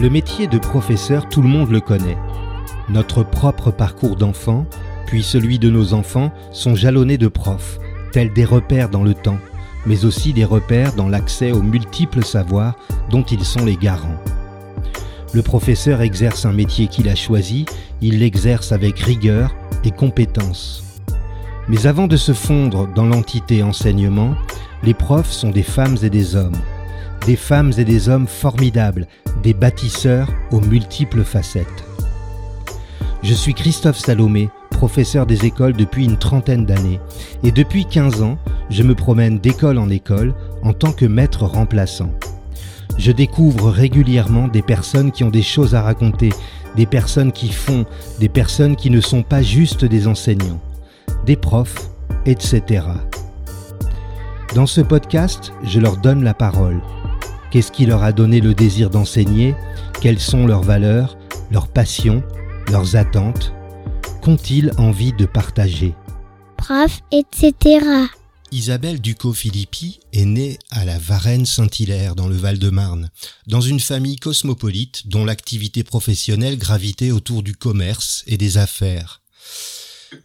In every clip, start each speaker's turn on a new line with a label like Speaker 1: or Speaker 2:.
Speaker 1: Le métier de professeur, tout le monde le connaît. Notre propre parcours d'enfant, puis celui de nos enfants, sont jalonnés de profs, tels des repères dans le temps, mais aussi des repères dans l'accès aux multiples savoirs dont ils sont les garants. Le professeur exerce un métier qu'il a choisi, il l'exerce avec rigueur et compétence. Mais avant de se fondre dans l'entité enseignement, les profs sont des femmes et des hommes. Des femmes et des hommes formidables, des bâtisseurs aux multiples facettes. Je suis Christophe Salomé, professeur des écoles depuis une trentaine d'années, et depuis 15 ans, je me promène d'école en école en tant que maître remplaçant. Je découvre régulièrement des personnes qui ont des choses à raconter, des personnes qui font, des personnes qui ne sont pas juste des enseignants, des profs, etc. Dans ce podcast, je leur donne la parole. Qu'est-ce qui leur a donné le désir d'enseigner? Quelles sont leurs valeurs, leurs passions, leurs attentes? Qu'ont-ils envie de partager?
Speaker 2: Prof, etc.
Speaker 1: Isabelle Ducot-Philippi est née à la Varennes-Saint-Hilaire dans le Val-de-Marne, dans une famille cosmopolite dont l'activité professionnelle gravitait autour du commerce et des affaires.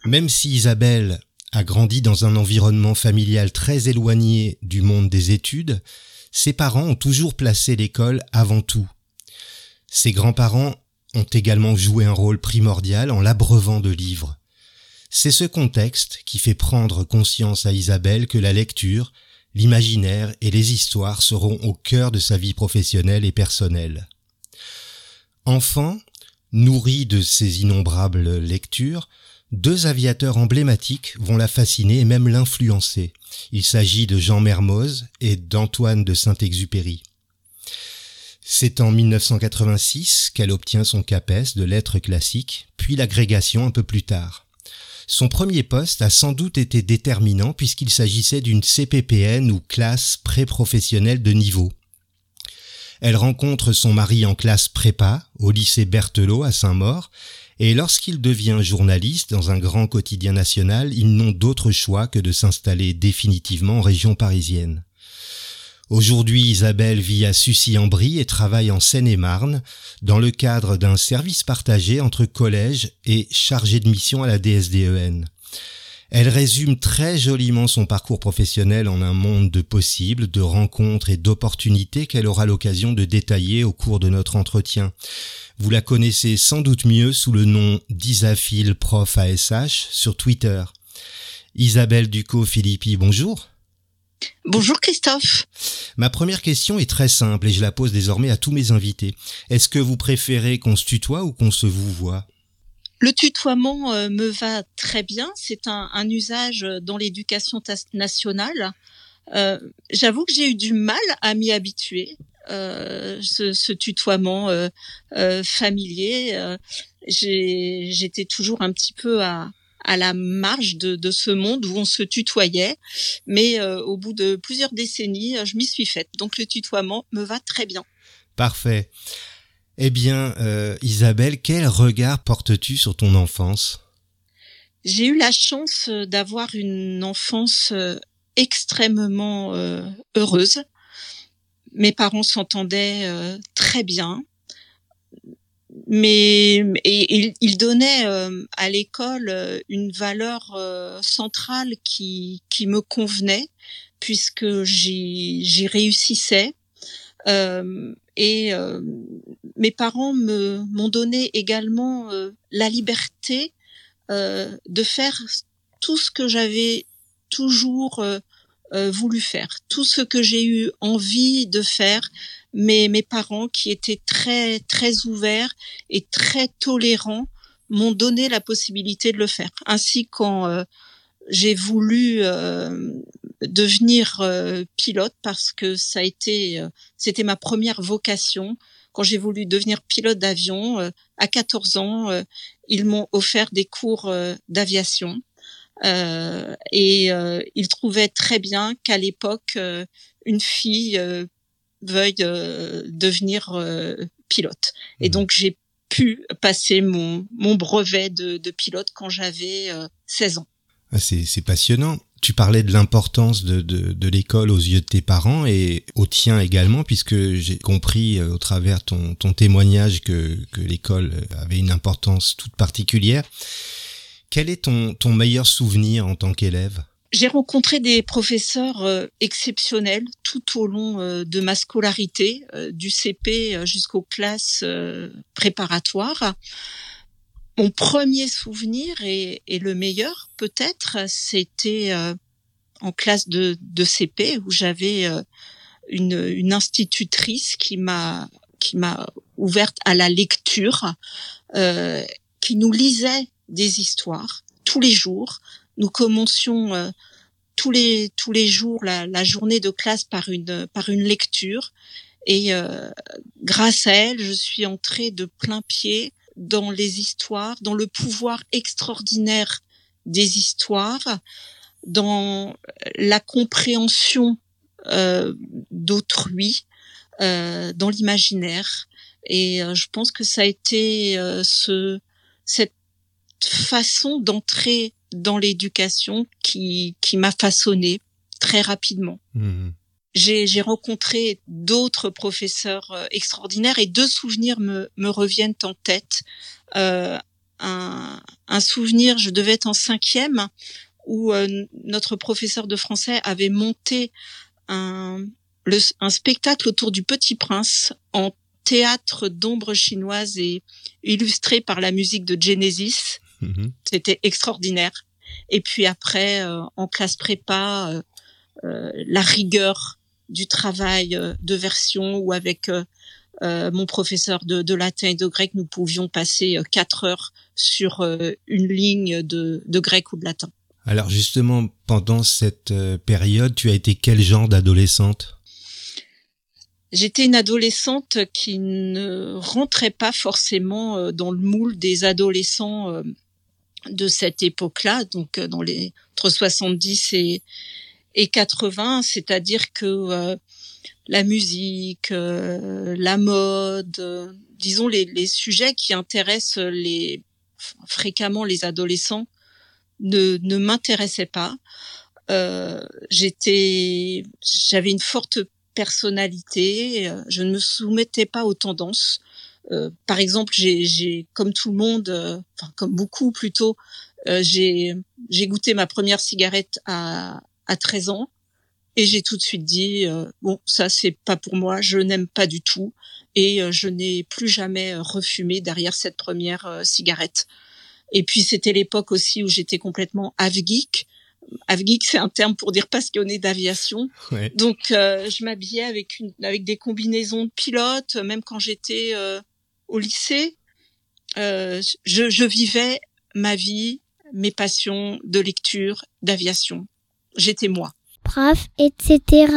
Speaker 1: Même si Isabelle a grandi dans un environnement familial très éloigné du monde des études, ses parents ont toujours placé l'école avant tout. Ses grands-parents ont également joué un rôle primordial en l'abreuvant de livres. C'est ce contexte qui fait prendre conscience à Isabelle que la lecture, l'imaginaire et les histoires seront au cœur de sa vie professionnelle et personnelle. Enfant, nourri de ces innombrables lectures, deux aviateurs emblématiques vont la fasciner et même l'influencer. Il s'agit de Jean Mermoz et d'Antoine de Saint-Exupéry. C'est en 1986 qu'elle obtient son CAPES de lettres classiques, puis l'agrégation un peu plus tard. Son premier poste a sans doute été déterminant puisqu'il s'agissait d'une CPPN ou classe pré-professionnelle de niveau. Elle rencontre son mari en classe prépa au lycée Berthelot à Saint-Maur et lorsqu'il devient journaliste dans un grand quotidien national, ils n'ont d'autre choix que de s'installer définitivement en région parisienne. Aujourd'hui, Isabelle vit à Sucy-en-Brie et travaille en Seine-et-Marne dans le cadre d'un service partagé entre collège et chargé de mission à la DSDEN. Elle résume très joliment son parcours professionnel en un monde de possibles, de rencontres et d'opportunités qu'elle aura l'occasion de détailler au cours de notre entretien. Vous la connaissez sans doute mieux sous le nom d'Isafil Prof ASH sur Twitter. Isabelle Ducot-Philippi, bonjour.
Speaker 3: Bonjour Christophe.
Speaker 1: Ma première question est très simple et je la pose désormais à tous mes invités. Est-ce que vous préférez qu'on se tutoie ou qu'on se vous voit?
Speaker 3: Le tutoiement euh, me va très bien. C'est un, usage dans l'éducation nationale. Euh, j'avoue que j'ai eu du mal à m'y habituer. Euh, ce, tutoiement familier, j'étais toujours un petit peu à, la marge de, ce monde où on se tutoyait. Mais euh, au bout de plusieurs décennies, je m'y suis faite. Donc le tutoiement me va très bien.
Speaker 1: Parfait. Eh bien, euh, Isabelle, quel regard portes-tu sur ton enfance?
Speaker 3: J'ai eu la chance d'avoir une enfance euh, extrêmement heureuse. Mes parents s'entendaient très bien. Mais et, il, donnait euh, à l'école euh, une valeur euh, centrale qui qui me convenait puisque j'y j'y réussissais et mes parents m'ont donné également la liberté de faire tout ce que j'avais toujours voulu faire, tout ce que j'ai eu envie de faire, mais mes parents qui étaient très très ouverts et très tolérants m'ont donné la possibilité de le faire. Ainsi quand euh, j'ai voulu euh, devenir euh, pilote parce que ça a été c'était ma première vocation. Quand j'ai voulu devenir pilote d'avion à 14 ans, ils m'ont offert des cours d'aviation. et ils trouvaient très bien qu'à l'époque, une fille veuille euh, devenir euh, pilote. Et mmh. donc j'ai pu passer mon, mon brevet de, de pilote quand j'avais 16 euh, ans.
Speaker 1: Ah, c'est passionnant. Tu parlais de l'importance de, de, de l'école aux yeux de tes parents et au tien également, puisque j'ai compris euh, au travers ton, ton témoignage que, que l'école avait une importance toute particulière. Quel est ton, ton meilleur souvenir en tant qu'élève?
Speaker 3: J'ai rencontré des professeurs euh, exceptionnels tout au long euh, de ma scolarité, du CP jusqu'aux classes préparatoires. Mon premier souvenir et, le meilleur peut-être, c'était en classe de, de, CP où j'avais une, une, institutrice qui m'a qui m'a ouverte à la lecture, qui nous lisait des histoires tous les jours. Nous commencions euh, tous les tous les jours la, la, journée de classe par une par une lecture. Et euh, grâce à elle, je suis entrée de plein pied dans les histoires, dans le pouvoir extraordinaire des histoires, dans la compréhension euh, d'autrui, euh, dans l'imaginaire. Et euh, je pense que ça a été euh, ce cette façon d'entrer dans l'éducation qui, qui m'a façonné très rapidement. Mmh. J'ai rencontré d'autres professeurs euh, extraordinaires et deux souvenirs me, me reviennent en tête. Euh, un, un, souvenir, je devais être en cinquième, où euh, notre professeur de français avait monté un, le, un spectacle autour du Petit Prince en théâtre d'ombre chinoise et illustré par la musique de Genesis. Mhm. C'était extraordinaire. Et puis après, euh, en classe prépa, euh, la rigueur du travail de version ou avec mon professeur de, de, latin et de grec, nous pouvions passer quatre heures sur une ligne de, de, grec ou de latin.
Speaker 1: Alors justement, pendant cette période, tu as été quel genre d'adolescente?
Speaker 3: J'étais une adolescente qui ne rentrait pas forcément dans le moule des adolescents de cette époque-là, donc euh, dans les entre 70 et, et 80, c'est-à-dire que euh, la musique, euh, la mode, disons les, les, sujets qui intéressent les fréquemment les adolescents ne, ne m'intéressaient pas. j'étais, j'avais une forte personnalité, je ne me soumettais pas aux tendances. Euh, par exemple, j'ai, comme tout le monde, euh, enfin comme beaucoup plutôt, euh, j'ai goûté ma première cigarette à, à 13 ans et j'ai tout de suite dit bon ça c'est pas pour moi, je n'aime pas du tout et je n'ai plus jamais refumé derrière cette première cigarette. Et puis c'était l'époque aussi où j'étais complètement avgeek. Avgeek, c'est un terme pour dire passionné d'aviation. Donc, je m'habillais avec une, avec des combinaisons de pilote, même quand j'étais au lycée, euh, je, je, vivais ma vie, mes passions de lecture, d'aviation. J'étais moi.
Speaker 2: Prof, etc.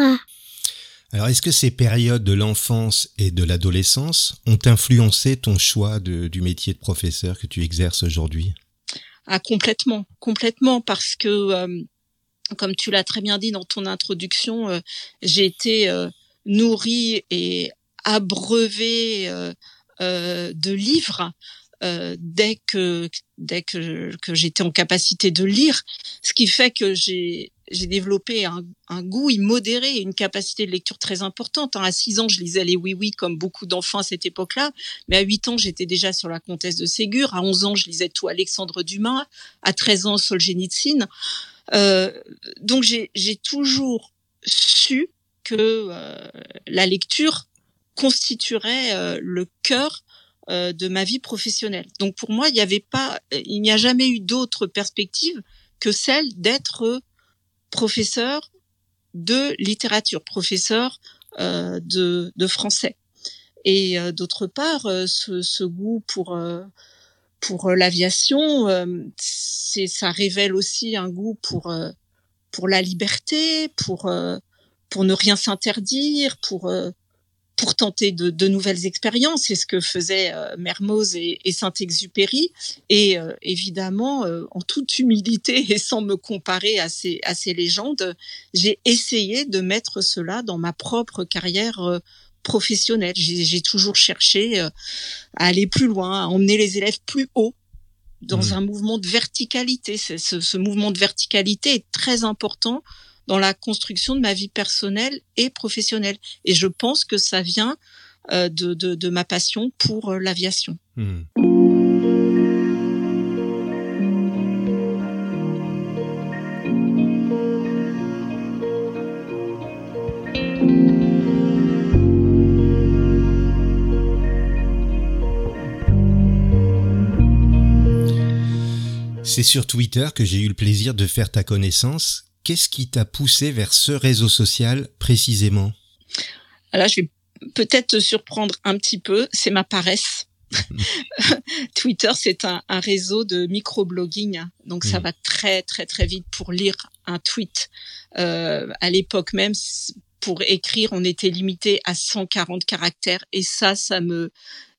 Speaker 1: Alors, est-ce que ces périodes de l'enfance et de l'adolescence ont influencé ton choix de, du métier de professeur que tu exerces aujourd'hui?
Speaker 3: Ah, complètement, complètement, parce que, euh, comme tu l'as très bien dit dans ton introduction, euh, j'ai été euh, nourrie et abreuvée euh, de livres euh, dès que dès que, que j'étais en capacité de lire, ce qui fait que j'ai j'ai développé un, un, goût immodéré et une capacité de lecture très importante. À 6 ans, je lisais les oui-oui comme beaucoup d'enfants à cette époque-là, mais à 8 ans, j'étais déjà sur la comtesse de Ségur. À 11 ans, je lisais tout Alexandre Dumas. À 13 ans, Solzhenitsyn. Euh, donc, j'ai toujours su que euh, la lecture constituerait euh, le cœur euh, de ma vie professionnelle. Donc pour moi, il n'y avait pas, il n'y a jamais eu d'autre perspective que celle d'être professeur de littérature, professeur euh, de, de, français. Et d'autre part, ce, ce, goût pour pour l'aviation, c'est ça révèle aussi un goût pour pour la liberté, pour pour ne rien s'interdire, pour pour tenter de, de nouvelles expériences. C'est ce que faisaient euh, Mermoz et, et Saint-Exupéry. Et euh, évidemment, euh, en toute humilité et sans me comparer à ces, à ces légendes, j'ai essayé de mettre cela dans ma propre carrière euh, professionnelle. J'ai toujours cherché à aller plus loin, à emmener les élèves plus haut dans mmh. un mouvement de verticalité. Ce, ce, mouvement de verticalité est très important dans la construction de ma vie personnelle et professionnelle. Et je pense que ça vient euh, de, ma passion pour euh, l'aviation. Mmh.
Speaker 1: C'est sur Twitter que j'ai eu le plaisir de faire ta connaissance. Qu'est-ce qui t'a poussé vers ce réseau social précisément?
Speaker 3: Là, je vais peut-être te surprendre un petit peu. C'est ma paresse. Twitter, c'est un, réseau de microblogging, donc ça mmh. va très très très vite pour lire un tweet. Euh, à l'époque même, pour écrire, on était limité à 140 caractères, et ça, ça me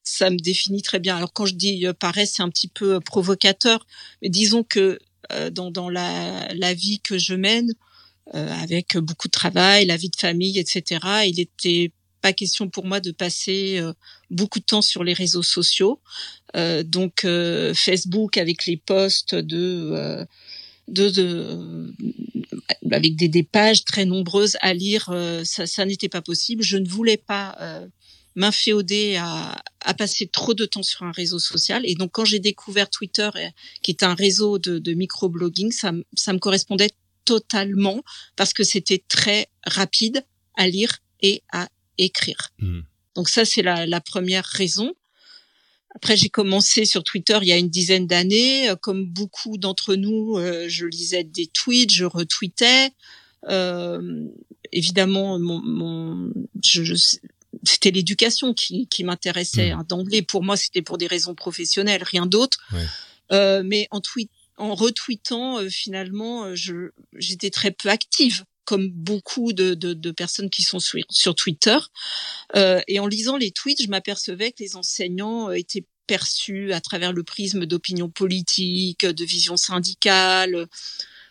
Speaker 3: ça me définit très bien. Alors quand je dis euh, paresse, c'est un petit peu euh, provocateur, mais disons que dans, dans la, la, vie que je mène, avec beaucoup de travail, la vie de famille, etc., il n'était pas question pour moi de passer beaucoup de temps sur les réseaux sociaux. donc Facebook avec les posts de, de, de avec des, des, pages très nombreuses à lire, ça, ça n'était pas possible. Je ne voulais pas m'inféoder à, à passer trop de temps sur un réseau social. Et donc, quand j'ai découvert Twitter, euh, qui est un réseau de, de microblogging, ça, ça me correspondait totalement parce que c'était très rapide à lire et à écrire. Hmm. Donc ça, c'est la, la, première raison. Après, j'ai commencé sur Twitter il y a une dizaine d'années. Comme beaucoup d'entre nous, euh, je lisais des tweets, je retweetais. Euh, évidemment, mon, mon je, je, c'était l'éducation qui, qui m'intéressait mmh. hein. d'emblée. Pour moi, c'était pour des raisons professionnelles, rien d'autre. Euh, mais en tweet, en retweetant, euh, finalement, euh, je j'étais très peu active, comme beaucoup de, de, de personnes qui sont sur, sur Twitter. Euh, et en lisant les tweets, je m'apercevais que les enseignants euh, étaient perçus à travers le prisme d'opinion politique, de vision syndicale,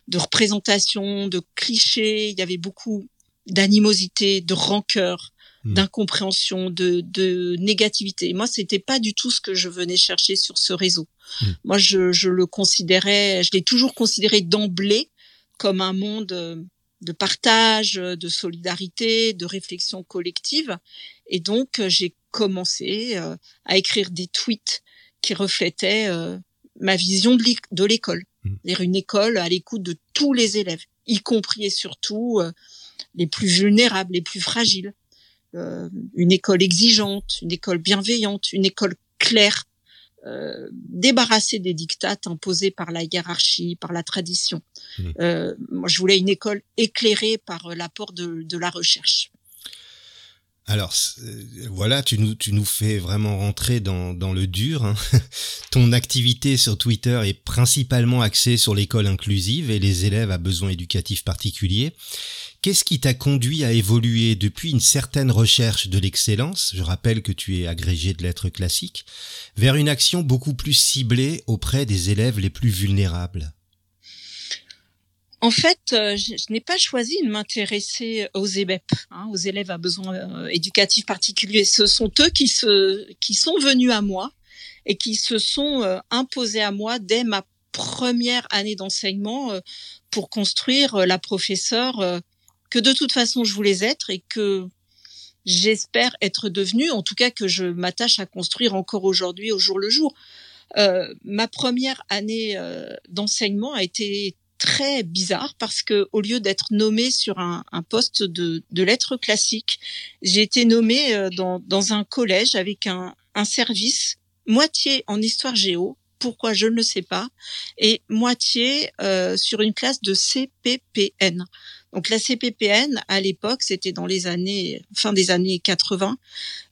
Speaker 3: de représentation, de clichés. Il y avait beaucoup d'animosité, de rancœur. Hmm. d'incompréhension, de, de négativité. Moi, c'était pas du tout ce que je venais chercher sur ce réseau. Hmm. Moi, je, je le considérais, je l'ai toujours considéré d'emblée comme un monde euh, de partage, de solidarité, de réflexion collective. Et donc, euh, j'ai commencé euh, à écrire des tweets qui reflétaient ma vision de l'école. Hmm. Une école à l'écoute de tous les élèves, y compris et surtout les plus vulnérables, les plus fragiles. Euh, une école exigeante, une école bienveillante, une école claire, euh, débarrassée des dictates imposés par la hiérarchie, par la tradition. Mmh. Euh, moi, je voulais une école éclairée par l'apport de, de, la recherche.
Speaker 1: Alors voilà, tu nous, tu nous fais vraiment rentrer dans, dans le dur. Hein. Ton activité sur Twitter est principalement axée sur l'école inclusive et les élèves à besoins éducatifs particuliers. Qu'est-ce qui t'a conduit à évoluer depuis une certaine recherche de l'excellence, je rappelle que tu es agrégé de lettres classiques, vers une action beaucoup plus ciblée auprès des élèves les plus vulnérables?
Speaker 3: En fait, euh, je, n'ai pas choisi de m'intéresser aux EBEP, hein, aux élèves à besoins euh, éducatifs particuliers. Ce sont eux qui, se, qui sont venus à moi et qui se sont euh, imposés à moi dès ma première année d'enseignement pour construire la professeure que de toute façon je voulais être et que j'espère être devenue, en tout cas que je m'attache à construire encore aujourd'hui au jour le jour. Euh, ma première année euh, d'enseignement a été très bizarre parce que au lieu d'être nommée sur un, un poste de, de lettres classiques, j'ai été nommée euh, dans, dans, un collège avec un, un service moitié en histoire géo, pourquoi je ne le sais pas, et moitié euh, sur une classe de CPPN. Donc la CPPN à l'époque, c'était dans les années fin des années 80,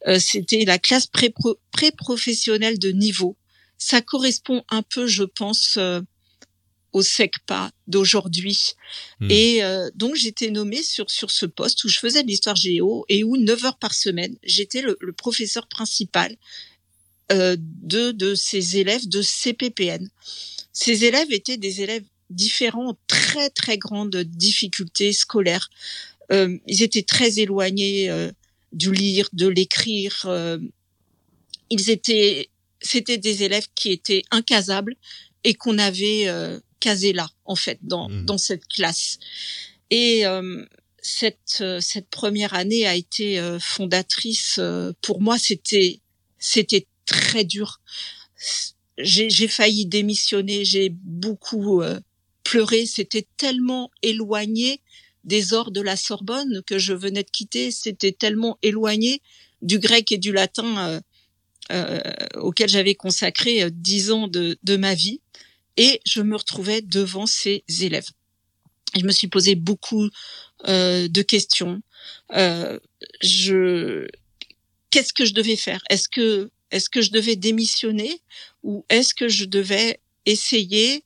Speaker 3: euh, c'était la classe pré-professionnelle de niveau. Ça correspond un peu, je pense, euh, au SECPA d'aujourd'hui. Hmm. Et euh, donc j'étais nommée sur sur ce poste où je faisais de l'histoire géo et où 9 heures par semaine, j'étais le, le, professeur principal de de ces élèves de CPPN. Ces élèves étaient des élèves différents, très très grandes difficultés scolaires. Euh, ils étaient très éloignés euh, du lire, de l'écrire. Euh, ils étaient, c'était des élèves qui étaient incasables, et qu'on avait casé là, en fait, dans, mmh. dans cette classe. Et cette, cette première année a été fondatrice. pour moi, c'était c'était très dur. J'ai failli démissionner, j'ai beaucoup pleuré. C'était tellement éloigné des ors de la Sorbonne que je venais de quitter. C'était tellement éloigné du grec et du latin euh, euh, auquel j'avais consacré euh, dix ans de, de ma vie. Et je me retrouvais devant ces élèves. Je me suis posé beaucoup euh, de questions. Euh, je, qu'est-ce que je devais faire? Est-ce que, est-ce que je devais démissionner ou est-ce que je devais essayer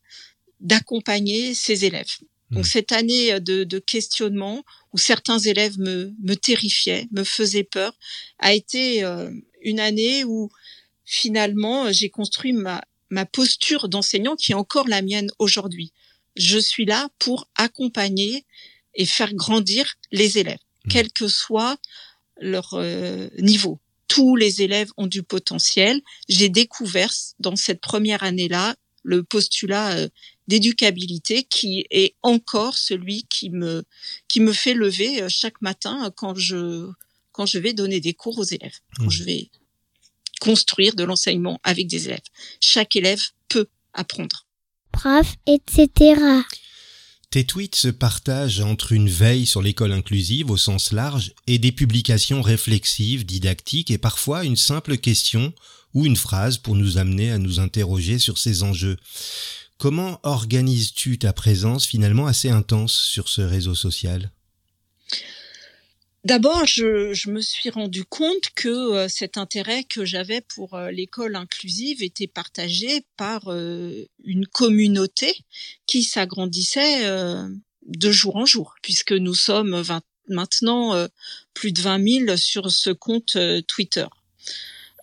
Speaker 3: d'accompagner ces élèves donc mmh. cette année de, de, questionnement où certains élèves me, me terrifiaient, me faisaient peur, a été euh, une année où finalement j'ai construit ma, ma posture d'enseignant qui est encore la mienne aujourd'hui. Je suis là pour accompagner et faire grandir les élèves, mmh. quel que soit leur euh, niveau. Tous les élèves ont du potentiel. J'ai découvert dans cette première année-là le postulat euh, d'éducabilité qui est encore celui qui me qui me fait lever euh, chaque matin quand je quand je vais donner des cours aux élèves, quand mmh. je vais construire de l'enseignement avec des élèves. Chaque élève peut apprendre.
Speaker 2: Prof, etc.
Speaker 1: Tes tweets se partagent entre une veille sur l'école inclusive au sens large et des publications réflexives, didactiques et parfois une simple question ou une phrase pour nous amener à nous interroger sur ces enjeux. Comment organises-tu ta présence finalement assez intense sur ce réseau social?
Speaker 3: D'abord, je, me suis rendu compte que euh, cet intérêt que j'avais pour euh, l'école inclusive était partagé par euh, une communauté qui s'agrandissait de jour en jour, puisque nous sommes maintenant plus de 20 000 sur ce compte Twitter.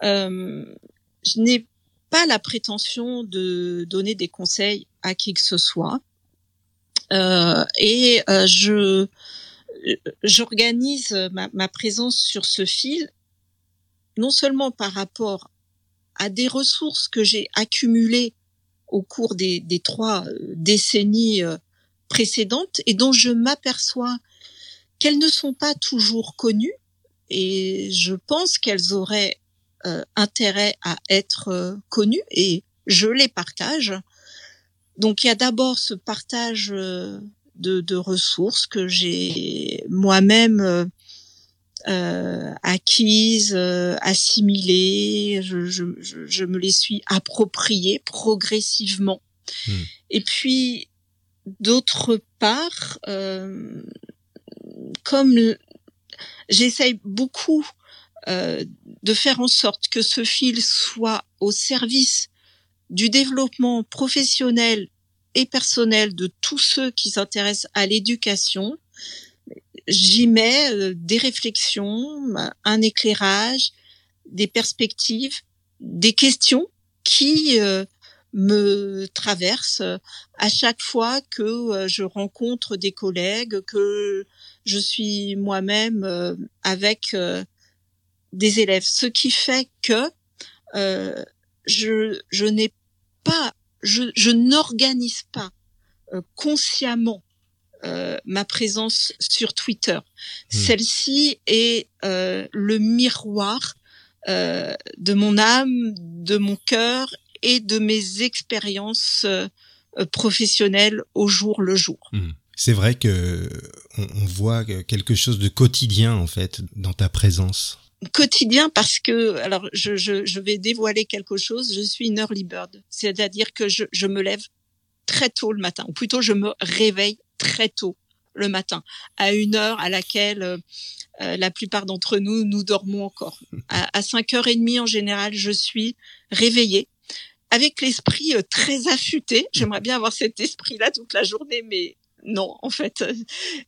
Speaker 3: je n'ai pas la prétention de donner des conseils à qui que ce soit. Euh, et euh, je j'organise ma, ma, présence sur ce fil non seulement par rapport à des ressources que j'ai accumulées au cours des, des trois euh, décennies précédentes et dont je m'aperçois qu'elles ne sont pas toujours connues et je pense qu'elles auraient euh, intérêt à être euh, connus et je les partage. Donc il y a d'abord ce partage euh, de, de, ressources que j'ai moi-même euh, acquises, assimilées, je, je, je, me les suis appropriées progressivement. Hmm. Et puis d'autre part, euh, comme j'essaye beaucoup euh, de faire en sorte que ce fil soit au service du développement professionnel et personnel de tous ceux qui s'intéressent à l'éducation, j'y mets euh, des réflexions, un éclairage, des perspectives, des questions qui euh, me traversent à chaque fois que je rencontre des collègues, que je suis moi-même avec des élèves, ce qui fait que euh, je, je n'ai pas, je, je n'organise pas euh, consciemment euh, ma présence sur Twitter. Hmm. Celle-ci est euh, le miroir euh, de mon âme, de mon cœur et de mes expériences euh, professionnelles au jour le jour.
Speaker 1: Hmm. C'est vrai que on, on voit quelque chose de quotidien en fait dans ta présence
Speaker 3: quotidien parce que alors je, je, je, vais dévoiler quelque chose. Je suis une early bird. C'est-à-dire que je, je me lève très tôt le matin. Ou plutôt je me réveille très tôt le matin à une heure à laquelle euh, euh la plupart d'entre nous nous dormons encore. À, à 5h30 en général je suis réveillée avec l'esprit euh, très affûté. J'aimerais bien avoir cet esprit là toute la journée mais non, en fait,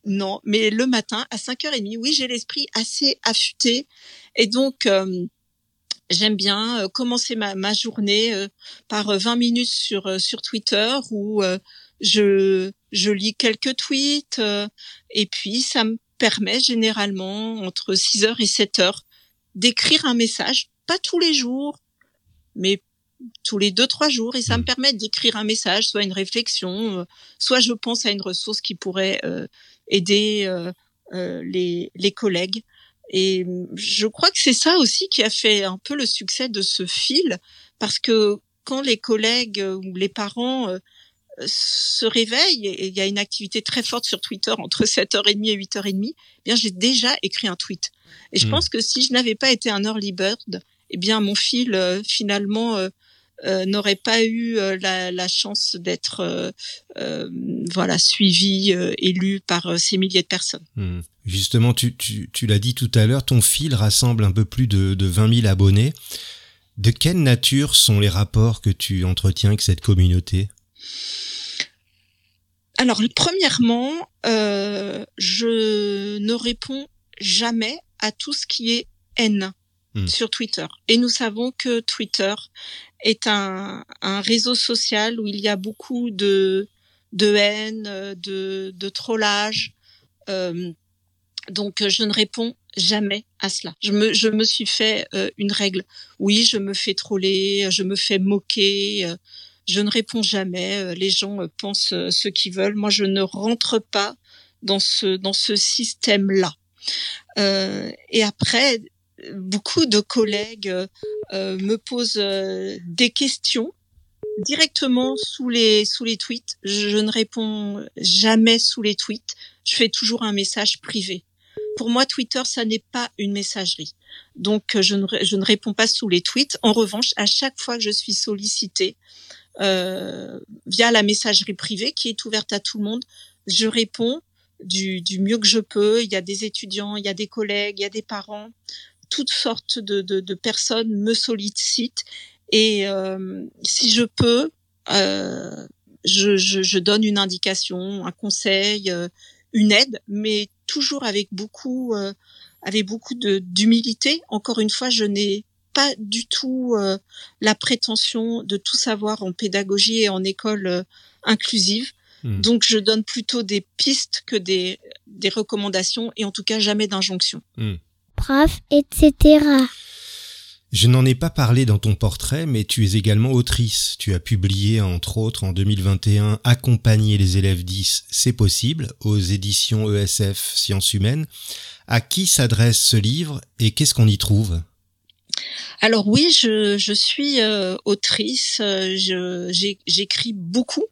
Speaker 3: non. Mais le matin, à 5h30, oui, j'ai l'esprit assez affûté. Et donc, euh, j'aime bien euh, commencer ma, journée euh, par 20 minutes sur, sur Twitter où je, je lis quelques tweets. et puis, ça me permet généralement, entre 6h et 7h, d'écrire un message. Pas tous les jours, mais tous les deux trois jours et ça me mmh. permet d'écrire un message, soit une réflexion, euh, soit je pense à une ressource qui pourrait euh, aider euh, les, les collègues. Et je crois que c'est ça aussi qui a fait un peu le succès de ce fil, parce que quand les collègues ou les parents se réveillent et il y a une activité très forte sur Twitter entre 7h30 et 8h30, eh bien j'ai déjà écrit un tweet. Et je mmh. pense que si je n'avais pas été un early bird, eh bien mon fil finalement euh, n'aurait pas eu euh, la, chance d'être euh, voilà suivi, élu par ces milliers de personnes.
Speaker 1: Hmm. Justement, tu, tu, l'as dit tout à l'heure, ton fil rassemble un peu plus de, de 20 000 abonnés. De quelle nature sont les rapports que tu entretiens avec cette communauté?
Speaker 3: Alors, premièrement, je ne réponds jamais à tout ce qui est haine. Hmm. sur Twitter. Et nous savons que Twitter est un, réseau social où il y a beaucoup de, de haine, de, de trollage. Euh, donc je ne réponds jamais à cela. Je me, je me suis fait euh, une règle. Oui, je me fais troller, je me fais moquer. Euh, je ne réponds jamais. Les gens pensent ce qu'ils veulent. Moi, je ne rentre pas dans ce dans ce système-là. et après, beaucoup de collègues euh, me posent euh, des questions directement sous les sous les tweets. Je, ne réponds jamais sous les tweets. Je fais toujours un message privé. Pour moi, Twitter, ça n'est pas une messagerie. Donc, je ne, je ne réponds pas sous les tweets. En revanche, à chaque fois que je suis sollicitée euh, via la messagerie privée qui est ouverte à tout le monde, je réponds du, du mieux que je peux. Il y a des étudiants, il y a des collègues, il y a des parents toutes sortes de, de, de personnes me sollicitent et euh, si je peux, euh, je, je, je, donne une indication, un conseil, euh, une aide, mais toujours avec beaucoup, euh, avec beaucoup de d'humilité. Encore une fois, je n'ai pas du tout euh, la prétention de tout savoir en pédagogie et en école inclusive. Hmm. Donc, je donne plutôt des pistes que des, des recommandations et en tout cas jamais d'injonctions.
Speaker 2: Etc.
Speaker 1: Je n'en ai pas parlé dans ton portrait, mais tu es également autrice. Tu as publié, entre autres, en 2021, Accompagner les élèves 10, c'est possible, aux éditions ESF Sciences Humaines. À qui s'adresse ce livre et qu'est-ce qu'on y trouve?
Speaker 3: Alors oui, je, suis euh, autrice, euh, j'écris beaucoup.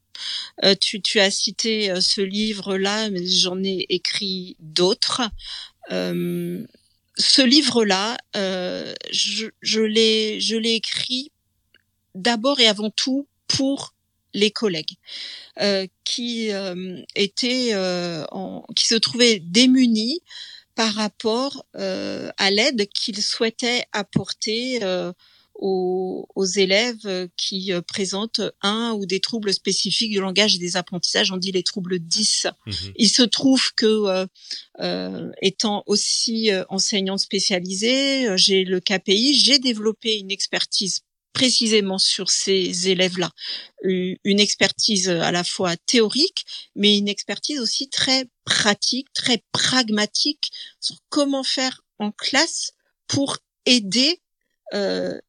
Speaker 3: Euh, tu, tu, as cité ce livre-là, mais j'en ai écrit d'autres ce livre-là, euh, je, l'ai, écrit d'abord et avant tout pour les collègues euh, qui euh, étaient, euh, en, qui se trouvaient démunis par rapport euh, à l'aide qu'ils souhaitaient apporter aux, aux, élèves euh, qui euh, présentent un ou des troubles spécifiques du langage et des apprentissages. On dit les troubles 10. Mhm. Il se trouve que, euh, étant aussi enseignante spécialisée, j'ai le KPI, j'ai développé une expertise précisément sur ces élèves-là. Une expertise à la fois théorique, mais une expertise aussi très pratique, très pragmatique sur comment faire en classe pour aider euh,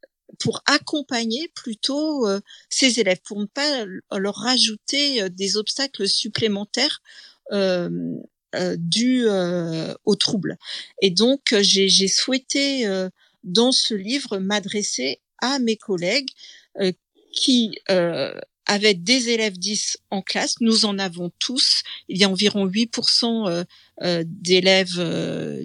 Speaker 3: pour accompagner plutôt euh, ces élèves, pour ne pas leur rajouter euh, des obstacles supplémentaires euh, euh dus aux troubles. Et donc, j'ai souhaité dans ce livre m'adresser à mes collègues qui avait des élèves 10 en classe. Nous en avons tous. Il y a environ 8% euh, euh, d'élèves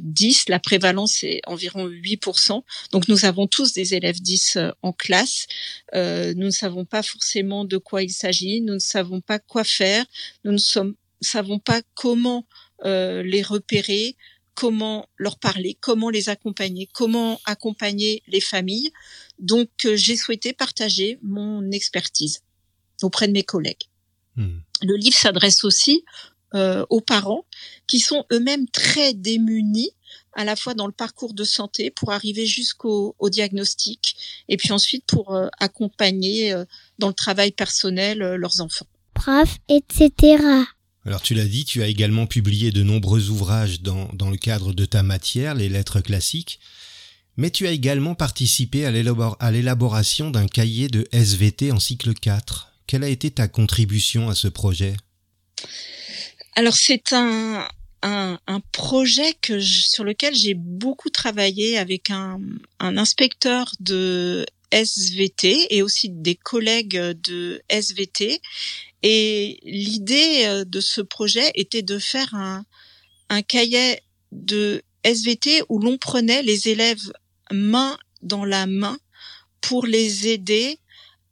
Speaker 3: 10. Euh, La prévalence est environ 8%. Donc nous avons tous des élèves 10 en classe. nous ne savons pas forcément de quoi il s'agit. Nous ne savons pas quoi faire. Nous ne sommes, savons pas comment les repérer comment leur parler, comment les accompagner, comment accompagner les familles. Donc, j'ai souhaité partager mon expertise auprès de mes collègues. Hmm. Le livre s'adresse aussi euh, aux parents qui sont eux-mêmes très démunis à la fois dans le parcours de santé pour arriver jusqu'au diagnostic et puis ensuite pour euh, accompagner euh, dans le travail personnel leurs enfants.
Speaker 2: Prof, etc.
Speaker 1: Alors tu l'as dit, tu as également publié de nombreux ouvrages dans, dans le cadre de ta matière, les lettres classiques. Mais tu as également participé à l'élaboration d'un cahier de SVT en cycle 4. Quelle a été ta contribution à ce projet?
Speaker 3: Alors c'est un, un, projet que sur lequel j'ai beaucoup travaillé avec un, un inspecteur de SVT et aussi des collègues de SVT. Et l'idée euh, de ce projet était de faire un, un cahier de SVT où l'on prenait les élèves main dans la main pour les aider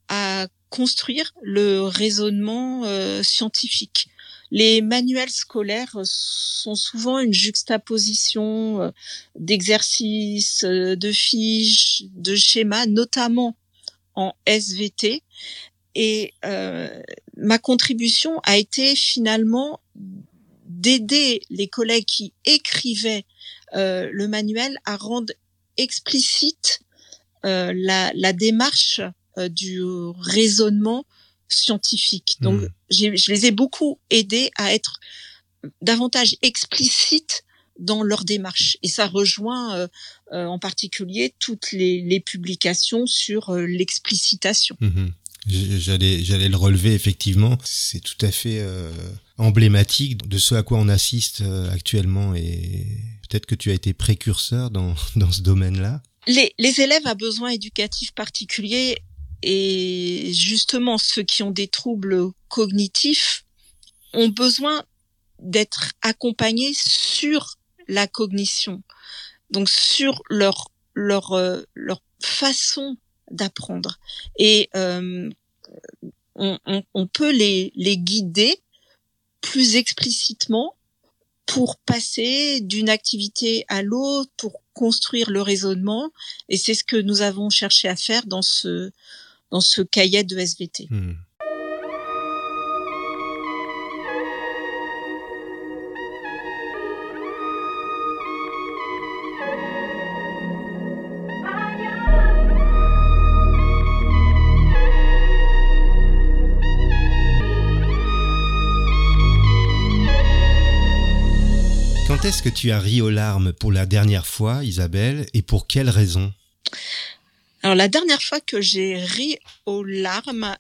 Speaker 3: à construire le raisonnement euh, scientifique. Les manuels scolaires sont souvent une juxtaposition euh, d'exercices, euh, de fiches, de schémas, notamment en SVT. Et ma contribution a été finalement d'aider les collègues qui écrivaient le manuel à rendre explicite euh, la, la, démarche euh, du raisonnement scientifique. Donc, hmm. je les ai beaucoup aidés à être davantage explicites dans leur démarche. Et ça rejoint euh, euh en particulier toutes les, les publications sur euh, l'explicitation.
Speaker 1: Mhm. J'allais, j'allais le relever effectivement. C'est tout à fait euh, emblématique de ce à quoi on assiste actuellement et peut-être que tu as été précurseur dans, dans ce domaine-là.
Speaker 3: Les, les élèves à besoins éducatifs particuliers et justement ceux qui ont des troubles cognitifs ont besoin d'être accompagnés sur la cognition, donc sur leur leur euh, leur façon d'apprendre. Et euh, on, on, on, peut les les guider plus explicitement pour passer d'une activité à l'autre, pour construire le raisonnement. Et c'est ce que nous avons cherché à faire dans ce, dans ce cahier de SVT. Hmm.
Speaker 1: Quand est-ce que tu as ri aux larmes pour la dernière fois, Isabelle, et pour quelle raison?
Speaker 3: Alors la dernière fois que j'ai ri aux larmes,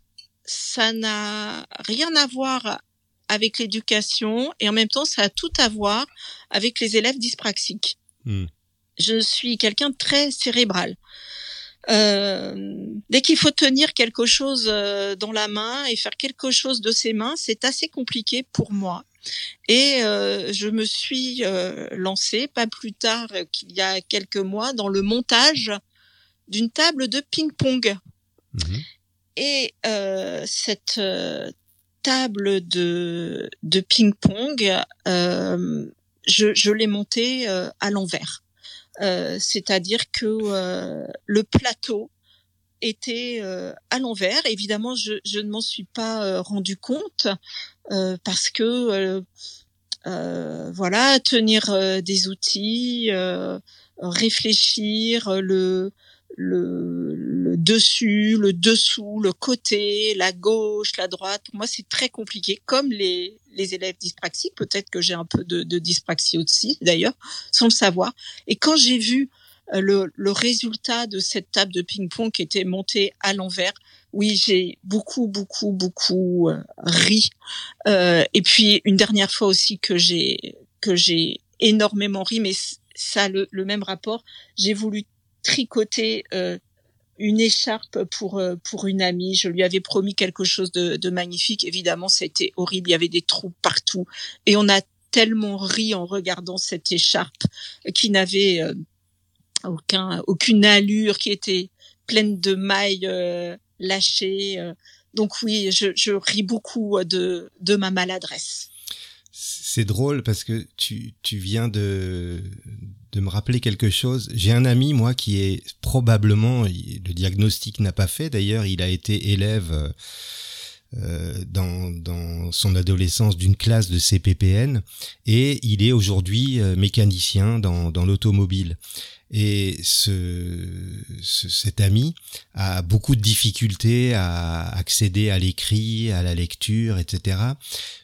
Speaker 3: ça n'a rien à voir avec l'éducation et en même temps ça a tout à voir avec les élèves dyspraxiques. Hmm. Je suis quelqu'un de très cérébral. Euh, dès qu'il faut tenir quelque chose euh, dans la main et faire quelque chose de ses mains, c'est assez compliqué pour moi. Et euh, je me suis euh, lancée, pas plus tard qu'il y a quelques mois, dans le montage d'une table de ping-pong. Mhm. Et euh, cette euh, table de, de ping-pong, euh, je, je l'ai montée à l'envers. C'est-à-dire que le plateau était à l'envers. Évidemment, je, je ne m'en suis pas rendu compte euh, parce que euh, euh, voilà, tenir des outils, réfléchir le, le, le, dessus, le dessous, le côté, la gauche, la droite. Pour moi, c'est très compliqué. Comme les, les élèves dyspraxiques, peut-être que j'ai un peu de, de dyspraxie aussi, d'ailleurs, sans le savoir. Et quand j'ai vu le, le, résultat de cette table de ping-pong qui était montée à l'envers, oui, j'ai beaucoup, beaucoup, beaucoup euh, ri. Euh, et puis une dernière fois aussi que j'ai que j'ai énormément ri, mais ça le, le même rapport. J'ai voulu tricoter euh, une écharpe pour euh, pour une amie. Je lui avais promis quelque chose de, magnifique. Évidemment, c'était horrible. Il y avait des trous partout, et on a tellement ri en regardant cette écharpe qui n'avait euh, aucun aucune allure, qui était pleine de mailles lâché. Euh. Donc oui, je, je ris beaucoup de, de ma maladresse.
Speaker 1: C'est drôle parce que tu, tu viens de, de me rappeler quelque chose. J'ai un ami, moi, qui est probablement, le diagnostic n'a pas fait d'ailleurs, il a été élève euh, dans, dans son adolescence d'une classe de CPPN et il est aujourd'hui mécanicien dans, dans l'automobile. Et ce, cet ami a beaucoup de difficultés à accéder à l'écrit, à la lecture, etc.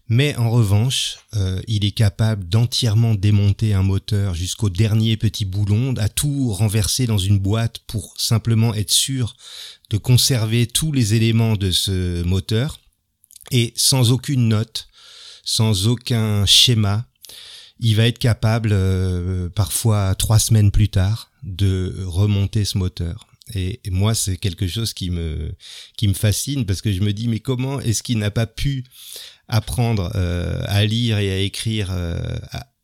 Speaker 1: Mais en revanche, euh, il est capable d'entièrement démonter un moteur jusqu'au dernier petit boulon, à tout renverser dans une boîte pour simplement être sûr de conserver tous les éléments de ce moteur et sans aucune note, sans aucun schéma, il va être capable, euh, parfois trois semaines plus tard, de remonter ce moteur. Et, moi, c'est quelque chose qui me qui me fascine parce que je me dis mais comment est-ce qu'il n'a pas pu apprendre euh, à lire et à écrire euh,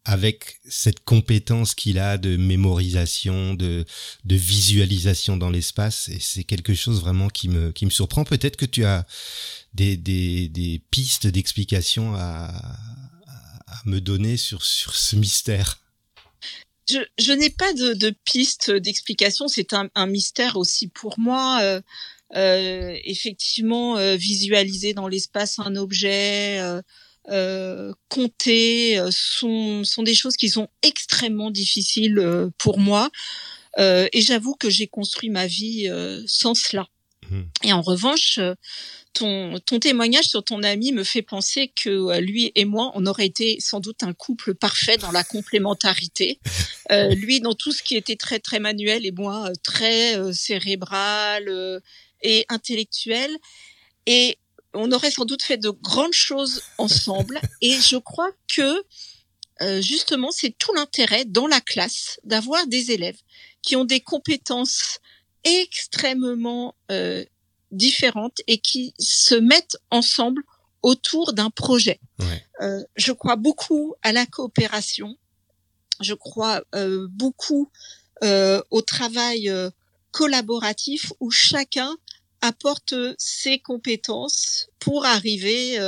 Speaker 1: avec cette compétence qu'il a de mémorisation, de de visualisation dans l'espace? Et c'est quelque chose vraiment qui me qui me surprend. Peut-être que tu as des des, des pistes d'explication à, me donner sur, sur ce mystère
Speaker 3: je, je n'ai pas de, de piste d'explication. C'est un, un, mystère aussi pour moi. Euh, euh, effectivement, euh, visualiser dans l'espace un objet, compter, sont, sont des choses qui sont extrêmement difficiles pour moi. et j'avoue que j'ai construit ma vie sans cela. Mmh. Et en revanche, ton, ton témoignage sur ton ami me fait penser que euh, lui et moi, on aurait été sans doute un couple parfait dans la complémentarité. Euh, lui dans tout ce qui était très très manuel et moi euh, très euh, cérébral et intellectuel. Et on aurait sans doute fait de grandes choses ensemble. Et je crois que justement, c'est tout l'intérêt dans la classe d'avoir des élèves qui ont des compétences extrêmement euh, différentes et qui se mettent ensemble autour d'un projet. Euh, je crois beaucoup à la coopération. Je crois euh, beaucoup euh, au travail collaboratif où chacun apporte ses compétences pour arriver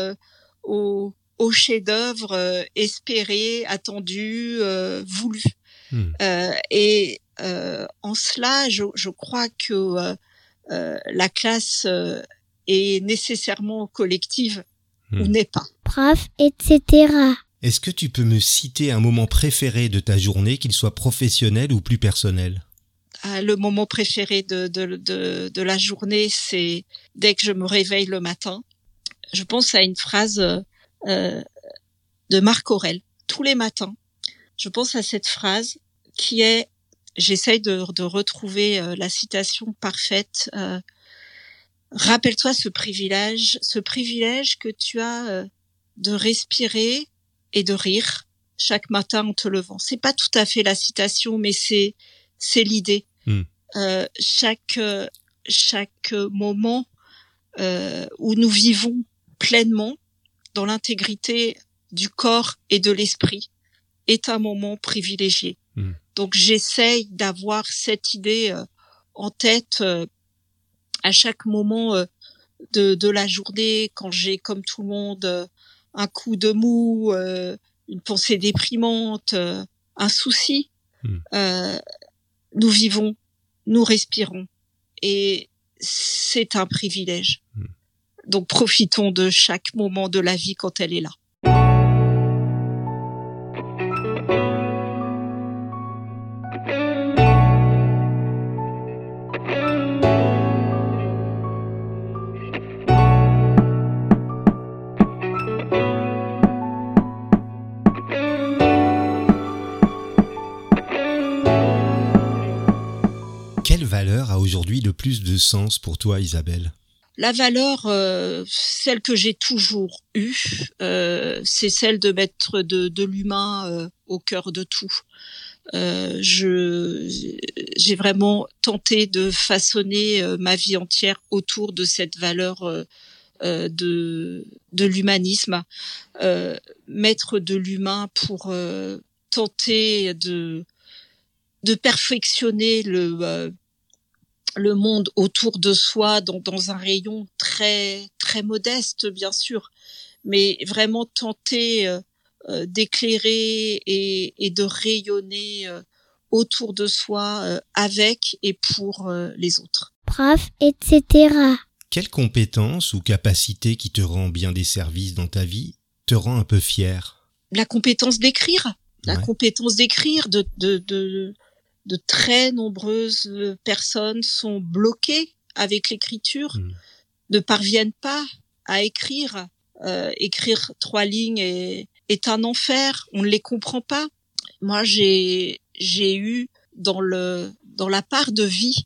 Speaker 3: au, au chef-d'œuvre espéré, attendu, voulu. Hmm. et en cela, je, je crois que la classe euh, est nécessairement collective ou hmm. n'est pas.
Speaker 2: Prof, etc.
Speaker 1: Est-ce que tu peux me citer un moment préféré de ta journée, qu'il soit professionnel ou plus personnel?
Speaker 3: Ah, Le moment préféré de, de, de, de la journée, c'est dès que je me réveille le matin. Je pense à une phrase euh, de Marc Aurel. Tous les matins, je pense à cette phrase qui est j'essaye de, de, retrouver euh, la citation parfaite. Euh, Rappelle-toi ce privilège, ce privilège que tu as euh, de respirer et de rire chaque matin en te levant. C'est pas tout à fait la citation, mais c'est c'est l'idée. Hmm. Euh, chaque chaque moment où nous vivons pleinement dans l'intégrité du corps et de l'esprit est un moment privilégié. Donc j'essaye d'avoir cette idée euh, en tête euh, à chaque moment euh, de, de la journée quand j'ai comme tout le monde un coup de mou, une pensée déprimante, un souci. Hmm. nous vivons, nous respirons et c'est un privilège. Hmm. Donc profitons de chaque moment de la vie quand elle est là.
Speaker 1: Plus de sens pour toi, Isabelle?
Speaker 3: La valeur, euh, celle que j'ai toujours eue, euh, c'est celle de mettre de, l'humain euh, au cœur de tout. j'ai vraiment tenté de façonner ma vie entière autour de cette valeur de de l'humanisme, mettre de l'humain pour tenter de de perfectionner le le monde autour de soi dans, dans un rayon très très modeste bien sûr, mais vraiment tenter euh, euh, d'éclairer et, et, de rayonner euh, autour de soi avec et pour les autres.
Speaker 2: Prof, etc.
Speaker 1: Quelle compétence ou capacité qui te rend bien des services dans ta vie te rend un peu fier
Speaker 3: La compétence d'écrire, la compétence d'écrire, de, de, de de très nombreuses personnes sont bloquées avec l'écriture,
Speaker 1: Mm.
Speaker 3: ne parviennent pas à écrire. Euh, écrire trois lignes est, est un enfer. On ne les comprend pas. Moi, j'ai j'ai eu dans le dans la part de vie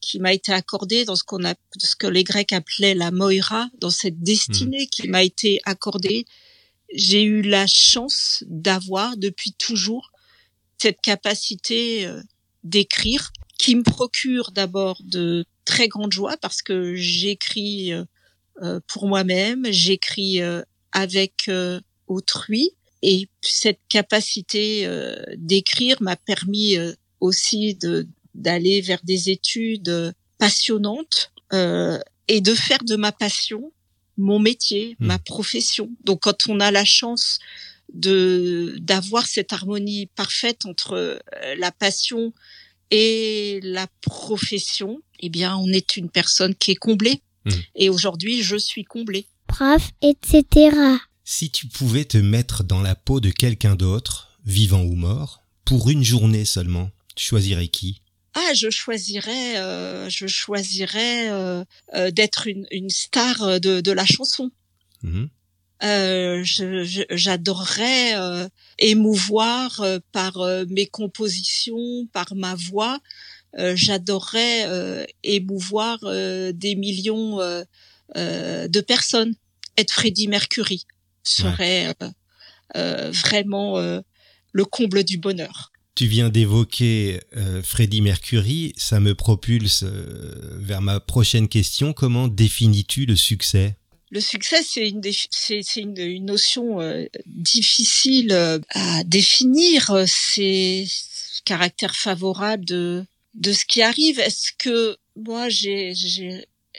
Speaker 3: qui m'a été accordée dans ce qu'on a ce que les Grecs appelaient la moira, dans cette destinée qui m'a été accordée, j'ai eu la chance d'avoir depuis toujours cette capacité euh, d'écrire qui me procure d'abord de très grandes joies parce que j'écris euh, euh, pour moi-même, j'écris euh, avec euh, autrui et cette capacité euh, d'écrire m'a permis euh, aussi de d'aller vers des études passionnantes euh, et de faire de ma passion mon métier, ma profession. Donc quand on a la chance de d'avoir cette harmonie parfaite entre euh, la passion et la profession, eh bien on est une personne qui est comblée.
Speaker 1: Mm.
Speaker 3: Et aujourd'hui, je suis comblée.
Speaker 2: prof, etc.
Speaker 1: Si tu pouvais te mettre dans la peau de quelqu'un d'autre, vivant ou mort, pour une journée seulement, tu choisirais qui?
Speaker 3: Ah, je choisirais, euh, je choisirais euh, euh, d'être une, une star de, de la chanson.
Speaker 1: Mhm.
Speaker 3: Euh, J'adorerais euh, émouvoir euh, par euh, mes compositions, par ma voix. Euh, J'adorerais euh, émouvoir euh, des millions euh, euh, de personnes. Être Freddie Mercury serait euh, euh, vraiment euh, le comble du bonheur.
Speaker 1: Tu viens d'évoquer euh, Freddie Mercury, ça me propulse euh, vers ma prochaine question. Comment définis-tu le succès?
Speaker 3: Le succès, c'est une, c'est, une, une notion euh, difficile euh, à définir. C'est le caractère favorable de, de ce qui arrive. Est-ce que moi, j'ai,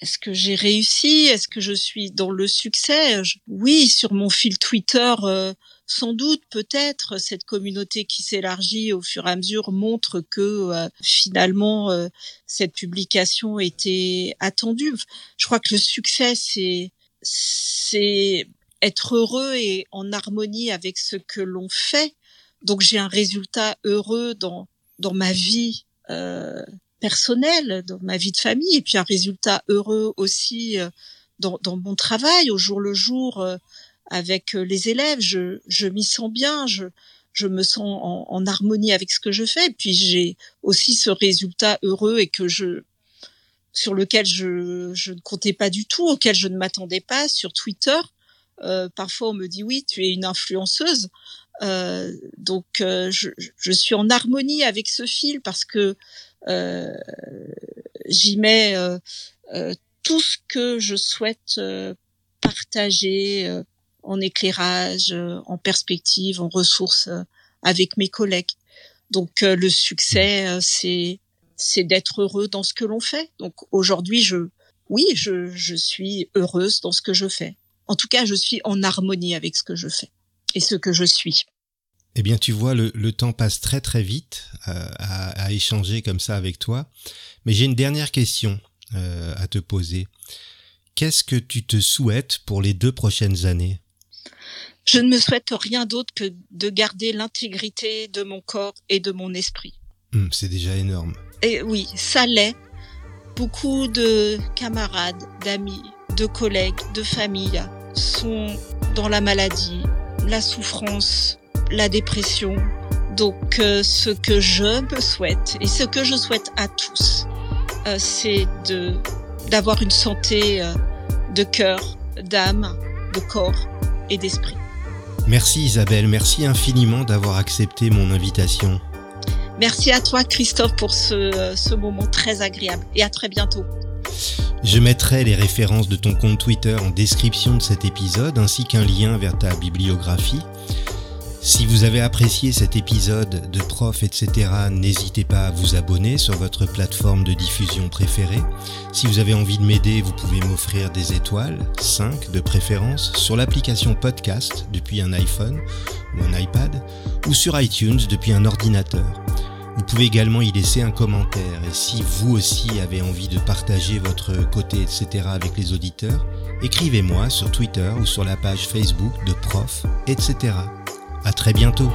Speaker 3: est-ce que j'ai réussi? Est-ce que je suis dans le succès? Oui, sur mon fil Twitter, euh, sans doute, peut-être, cette communauté qui s'élargit au fur et à mesure montre que euh, finalement, euh, cette publication était attendue. Je crois que le succès, c'est c'est être heureux et en harmonie avec ce que l'on fait. Donc j'ai un résultat heureux dans dans ma vie euh, personnelle, dans ma vie de famille, et puis un résultat heureux aussi euh, dans, dans mon travail au jour le jour euh, avec euh, les élèves. Je, je m'y sens bien, je, je me sens en, en harmonie avec ce que je fais. Puis j'ai aussi ce résultat heureux et que je sur lequel je, je ne comptais pas du tout, auquel je ne m'attendais pas sur Twitter. Euh, parfois, on me dit oui, tu es une influenceuse. Euh, donc, euh, je, je suis en harmonie avec ce fil parce que euh, j'y mets euh, euh, tout ce que je souhaite partager en éclairage, en perspective, en ressources avec mes collègues. Donc, le succès, c'est c'est d'être heureux dans ce que l'on fait. Donc aujourd'hui, je, oui, je, je suis heureuse dans ce que je fais. En tout cas, je suis en harmonie avec ce que je fais et ce que je suis.
Speaker 1: Eh bien, tu vois, le, le temps passe très très vite euh, à, à échanger comme ça avec toi. Mais j'ai une dernière question euh, à te poser. Qu'est-ce que tu te souhaites pour les deux prochaines années?
Speaker 3: Je ne me souhaite rien d'autre que de garder l'intégrité de mon corps et de mon esprit.
Speaker 1: Hum, C'est déjà énorme.
Speaker 3: Et oui, ça l'est. Beaucoup de camarades, d'amis, de collègues, de familles sont dans la maladie, la souffrance, la dépression. Donc euh, ce que je me souhaite et ce que je souhaite à tous, euh, c'est d'avoir une santé euh, de cœur, d'âme, de corps et d'esprit.
Speaker 1: Merci Isabelle, merci infiniment d'avoir accepté mon invitation.
Speaker 3: Merci à toi Christophe pour ce, moment très agréable et à très bientôt.
Speaker 1: Je mettrai les références de ton compte Twitter en description de cet épisode ainsi qu'un lien vers ta bibliographie. Si vous avez apprécié cet épisode de Prof, etc., n'hésitez pas à vous abonner sur votre plateforme de diffusion préférée. Si vous avez envie de m'aider, vous pouvez m'offrir des étoiles, 5 de préférence, sur l'application podcast depuis un iPhone ou un iPad, ou sur iTunes depuis un ordinateur. Vous pouvez également y laisser un commentaire et si vous aussi avez envie de partager votre côté, etc. avec les auditeurs, écrivez-moi sur Twitter ou sur la page Facebook de Prof, etc. À très bientôt.